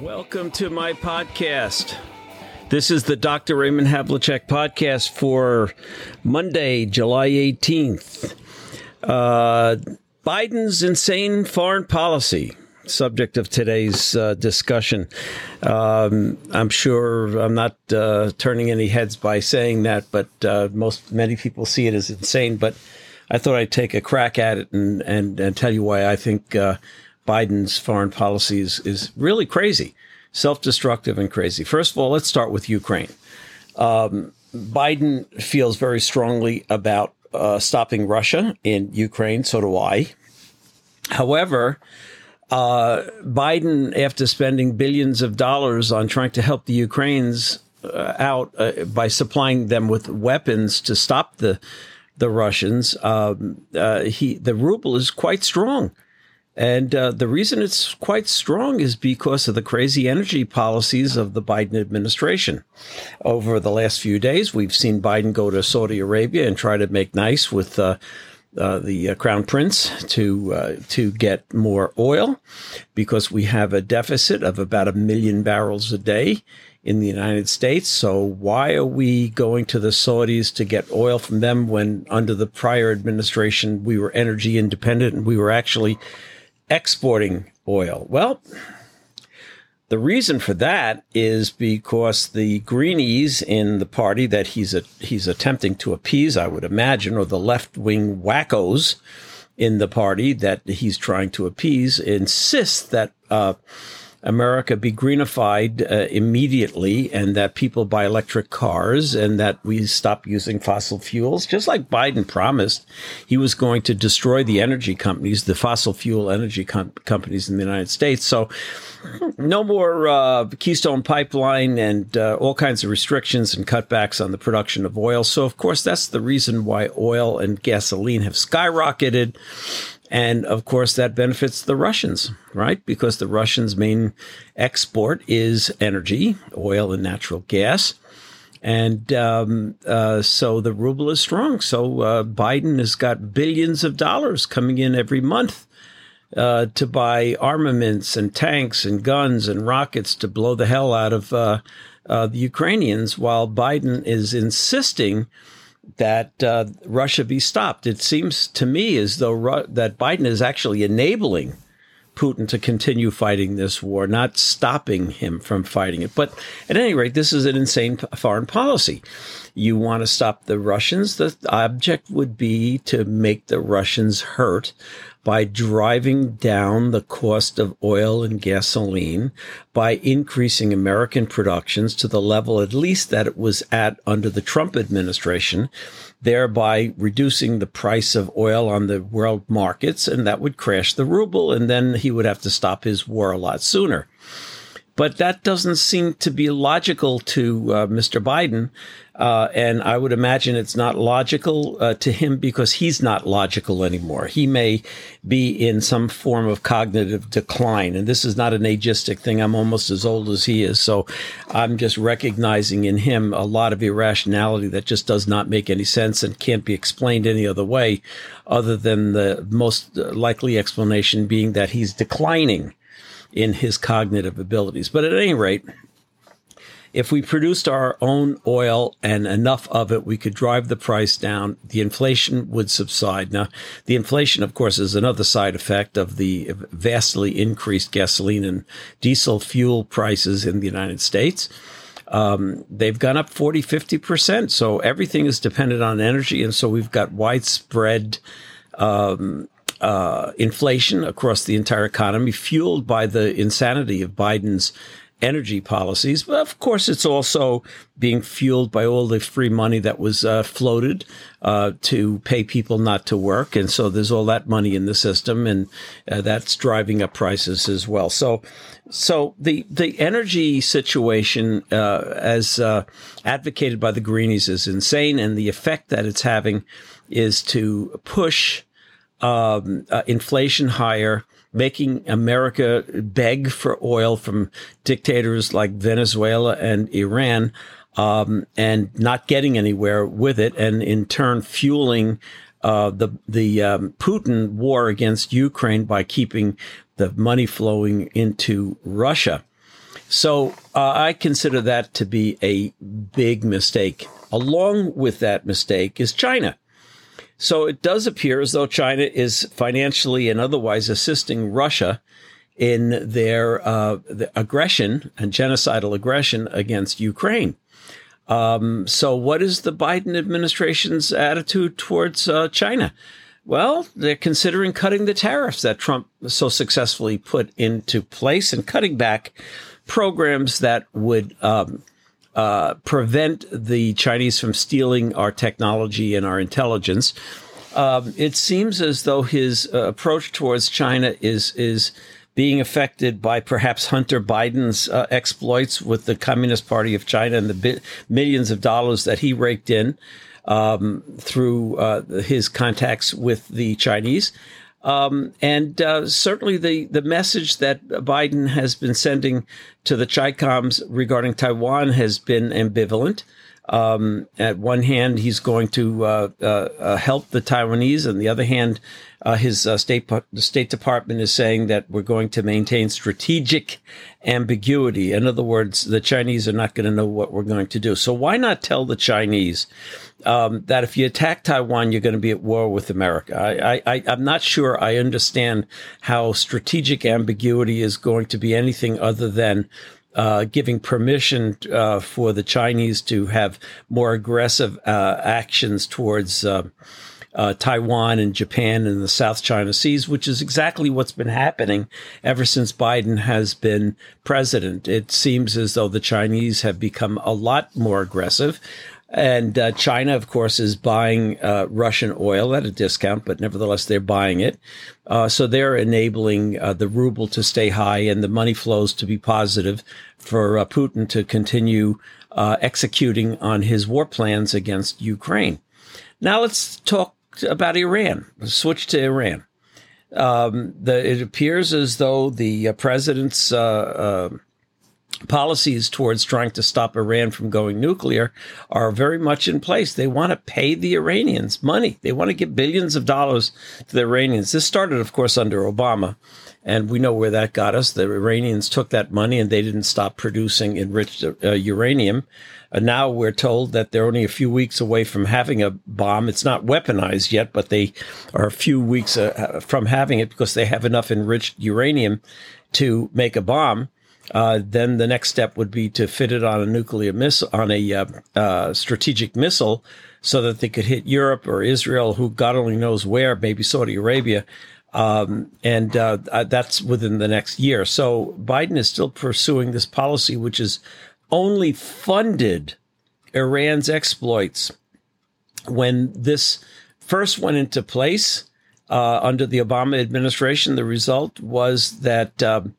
Welcome to my podcast. This is the Dr. Raymond Havlicek podcast for Monday, July 18th. Uh, Biden's insane foreign policy, subject of today's uh, discussion. Um, I'm sure I'm not uh, turning any heads by saying that, but uh, most many people see it as insane. But I thought I'd take a crack at it and and, and tell you why I think uh, Biden's foreign policy is, is really crazy, self destructive and crazy. First of all, let's start with Ukraine. Um, Biden feels very strongly about uh, stopping Russia in Ukraine. So do I. However, uh, Biden, after spending billions of dollars on trying to help the Ukrainians uh, out uh, by supplying them with weapons to stop the the Russians, um, uh, he the ruble is quite strong. And uh, the reason it's quite strong is because of the crazy energy policies of the Biden administration. Over the last few days, we've seen Biden go to Saudi Arabia and try to make nice with uh, uh, the uh, crown prince to uh, to get more oil, because we have a deficit of about a million barrels a day in the United States. So why are we going to the Saudis to get oil from them when under the prior administration we were energy independent and we were actually exporting oil? Well, the reason for that is because the greenies in the party that he's a, he's attempting to appease, I would imagine, or the left wing wackos in the party that he's trying to appease, insist that uh, America be greenified uh, immediately and that people buy electric cars and that we stop using fossil fuels, just like Biden promised he was going to destroy the energy companies, the fossil fuel energy com- companies in the United States. So no more uh, Keystone Pipeline and uh, all kinds of restrictions and cutbacks on the production of oil. So, of course, that's the reason why oil and gasoline have skyrocketed. And of course, that benefits the Russians, right? Because the Russians' main export is energy, oil and natural gas. And um, uh, so the ruble is strong. So uh, Biden has got billions of dollars coming in every month uh, to buy armaments and tanks and guns and rockets to blow the hell out of uh, uh, the Ukrainians, while Biden is insisting that uh, Russia be stopped. It seems to me as though Ru- that Biden is actually enabling Putin to continue fighting this war, not stopping him from fighting it. But at any rate, this is an insane foreign policy. You want to stop the Russians. The object would be to make the Russians hurt by driving down the cost of oil and gasoline, by increasing American productions to the level at least that it was at under the Trump administration, thereby reducing the price of oil on the world markets, and that would crash the ruble, and then he would have to stop his war a lot sooner. But that doesn't seem to be logical to uh, Mr. Biden. Uh, and I would imagine it's not logical uh, to him because he's not logical anymore. He may be in some form of cognitive decline. And this is not an ageistic thing. I'm almost as old as he is. So I'm just recognizing in him a lot of irrationality that just does not make any sense and can't be explained any other way other than the most likely explanation being that he's declining in his cognitive abilities. But at any rate, if we produced our own oil and enough of it, we could drive the price down. The inflation would subside. Now, the inflation, of course, is another side effect of the vastly increased gasoline and diesel fuel prices in the United States. Um, they've gone up 40, 50%. So everything is dependent on energy. And so we've got widespread um, uh, inflation across the entire economy, fueled by the insanity of Biden's energy policies. But of course, it's also being fueled by all the free money that was uh, floated uh, to pay people not to work. And so there's all that money in the system, and uh, that's driving up prices as well. So, so the the energy situation, uh, as uh, advocated by the Greenies, is insane, and the effect that it's having is to push um, uh, inflation higher, making America beg for oil from dictators like Venezuela and Iran, um, and not getting anywhere with it, and in turn fueling uh, the the um, Putin war against Ukraine by keeping the money flowing into Russia. So uh, I consider that to be a big mistake. Along with that mistake is China. So it does appear as though China is financially and otherwise assisting Russia in their uh, the aggression and genocidal aggression against Ukraine. Um, so, what is the Biden administration's attitude towards uh, China? Well, they're considering cutting the tariffs that Trump so successfully put into place and cutting back programs that would um, uh, prevent the Chinese from stealing our technology and our intelligence. Um, it seems as though his uh, approach towards China is is being affected by perhaps Hunter Biden's uh, exploits with the Communist Party of China and the bi- millions of dollars that he raked in um, through uh, his contacts with the Chinese. Um, and uh, certainly the, the message that Biden has been sending to the Chicoms regarding Taiwan has been ambivalent. Um, at one hand, he's going to uh, uh, uh help the Taiwanese, and the other hand, uh, his state the State Department is saying that we're going to maintain strategic ambiguity. In other words, the Chinese are not going to know what we're going to do. So why not tell the Chinese um, that if you attack Taiwan, you're going to be at war with America? I, I, I'm not sure I understand how strategic ambiguity is going to be anything other than uh, giving permission uh, for the Chinese to have more aggressive uh, actions towards uh, uh, Taiwan and Japan and the South China Seas, which is exactly what's been happening ever since Biden has been president. It seems as though the Chinese have become a lot more aggressive. And uh, China, of course, is buying uh, Russian oil at a discount, but nevertheless, they're buying it. Uh, so they're enabling uh, the ruble to stay high and the money flows to be positive for uh, Putin to continue uh, executing on his war plans against Ukraine. Now let's talk about Iran. Let's Switch to Iran. Um, the, it appears as though the president's policies towards trying to stop Iran from going nuclear are very much in place. They want to pay the Iranians money. They want to give billions of dollars to the Iranians. This started, of course, under Obama. And we know where that got us. The Iranians took that money and they didn't stop producing enriched uh, uranium. And now we're told that they're only a few weeks away from having a bomb. It's not weaponized yet, but they are a few weeks uh, from having it because they have enough enriched uranium to make a bomb uh, then the next step would be to fit it on a nuclear missile, on a uh, uh, strategic missile, so that they could hit Europe or Israel, who God only knows where, maybe Saudi Arabia. Um, and uh, uh, that's within the next year. So Biden is still pursuing this policy, which has only funded Iran's exploits. When this first went into place uh, under the Obama administration, the result was that um,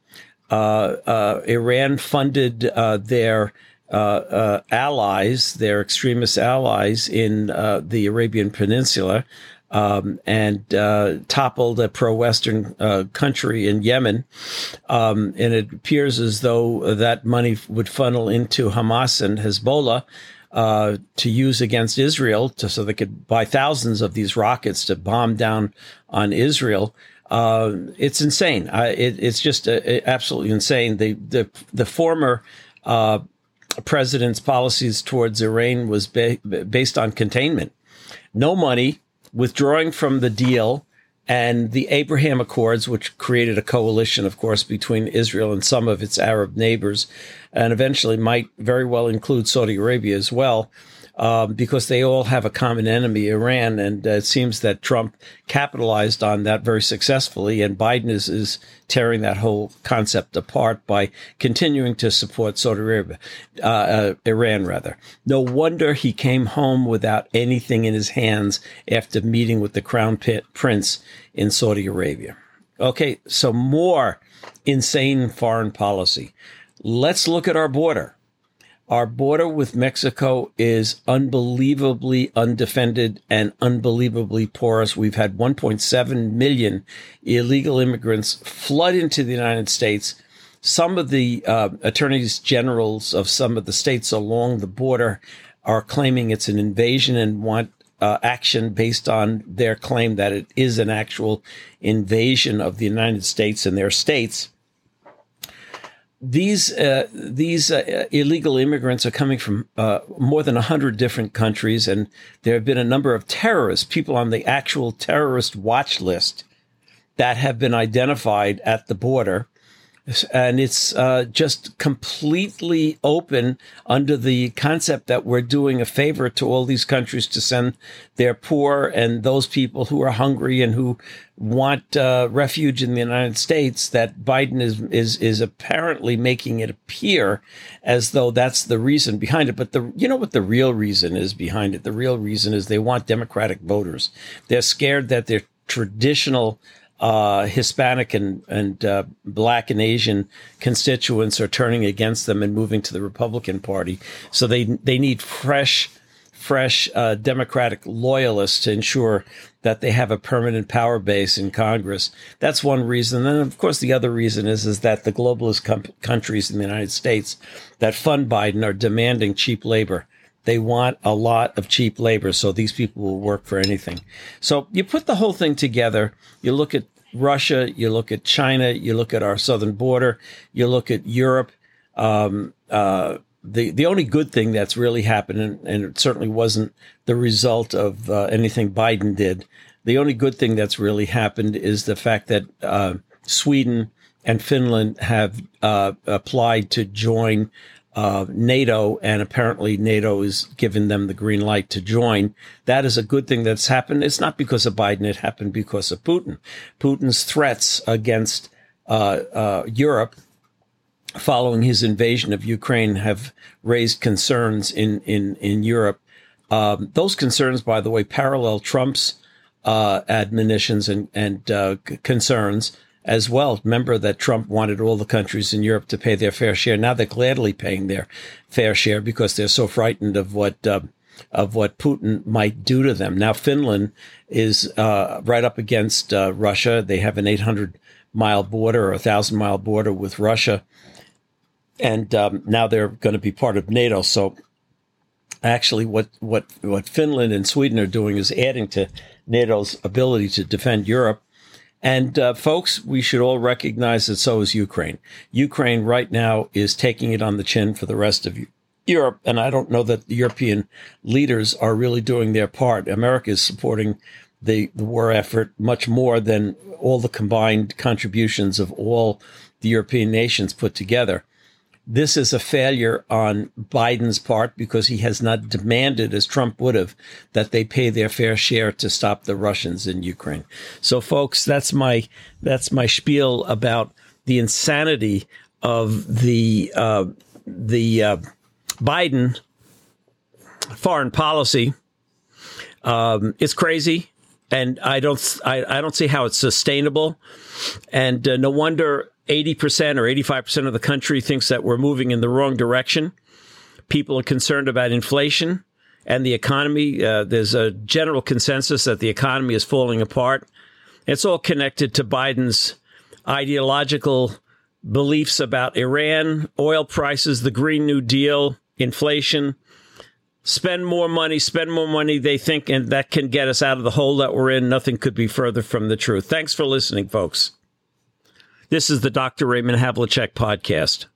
Iran funded uh, their allies, their extremist allies in the Arabian Peninsula, um, and uh, toppled a pro-Western uh, country in Yemen. Um, and it appears as though that money would funnel into Hamas and Hezbollah uh, to use against Israel, to, so they could buy thousands of these rockets to bomb down on Israel. Uh, it's insane. it, it's just uh, absolutely insane. The the the former uh, president's policies towards Iran was ba- based on containment, no money, withdrawing from the deal, and the Abraham Accords, which created a coalition, of course, between Israel and some of its Arab neighbors, and eventually might very well include Saudi Arabia as well um, because they all have a common enemy, Iran. And uh, it seems that Trump capitalized on that very successfully. And Biden is, is tearing that whole concept apart by continuing to support Saudi Arabia, uh, uh, Iran rather. No wonder he came home without anything in his hands after meeting with the crown prince in Saudi Arabia. Okay, so more insane foreign policy. Let's look at our border. Our border with Mexico is unbelievably undefended and unbelievably porous. We've had 1.7 million illegal immigrants flood into the United States. Some of the uh, attorneys generals of some of the states along the border are claiming it's an invasion and want uh, action based on their claim that it is an actual invasion of the United States and their states. These uh, these uh, illegal immigrants are coming from uh, more than hundred different countries, and there have been a number of terrorists, people on the actual terrorist watch list, that have been identified at the border and it's uh, just completely open under the concept that we're doing a favor to all these countries to send their poor and those people who are hungry and who want uh, refuge in the United States. That Biden is is is apparently making it appear as though that's the reason behind it. But the you know what the real reason is behind it. The real reason is they want Democratic voters. They're scared that their traditional uh, Hispanic and and uh, Black and Asian constituents are turning against them and moving to the Republican Party. So they they need fresh, fresh uh, Democratic loyalists to ensure that they have a permanent power base in Congress. That's one reason. And of course, the other reason is is that the globalist com- countries in the United States that fund Biden are demanding cheap labor. They want a lot of cheap labor, so these people will work for anything. So you put the whole thing together. You look at Russia, you look at China, you look at our southern border, you look at Europe. Um, uh, the the only good thing that's really happened, and, and it certainly wasn't the result of uh, anything Biden did. The only good thing that's really happened is the fact that uh, Sweden and Finland have uh, applied to join uh, NATO, and apparently NATO is giving them the green light to join. That is a good thing that's happened. It's not because of Biden; it happened because of Putin. Putin's threats against uh, uh, Europe following his invasion of Ukraine have raised concerns in in in Europe. Um, those concerns, by the way, parallel Trump's uh, admonitions and and uh, concerns as well. Remember that Trump wanted all the countries in Europe to pay their fair share. Now they're gladly paying their fair share because they're so frightened of what uh, of what Putin might do to them. Now Finland is uh, right up against uh, Russia. They have an 800 mile border or a thousand mile border with Russia, and um, now they're going to be part of NATO. So. Actually, what, what what Finland and Sweden are doing is adding to NATO's ability to defend Europe and uh, folks, we should all recognize that so is Ukraine. Ukraine right now is taking it on the chin for the rest of Europe. And I don't know that the European leaders are really doing their part. America is supporting the, the war effort much more than all the combined contributions of all the European nations put together. This is a failure on Biden's part because he has not demanded, as Trump would have, that they pay their fair share to stop the Russians in Ukraine. So, folks, that's my that's my spiel about the insanity of the uh, the uh, Biden foreign policy. Um, it's crazy, and I don't I, I don't see how it's sustainable, and uh, no wonder 80% or 85% of the country thinks that we're moving in the wrong direction. People are concerned about inflation and the economy. Uh, there's a general consensus that the economy is falling apart. It's all connected to Biden's ideological beliefs about Iran, oil prices, the Green New Deal, inflation. Spend more money, spend more money, they think, and that can get us out of the hole that we're in. Nothing could be further from the truth. Thanks for listening, folks. This is the Dr. Raymond Havlicek podcast.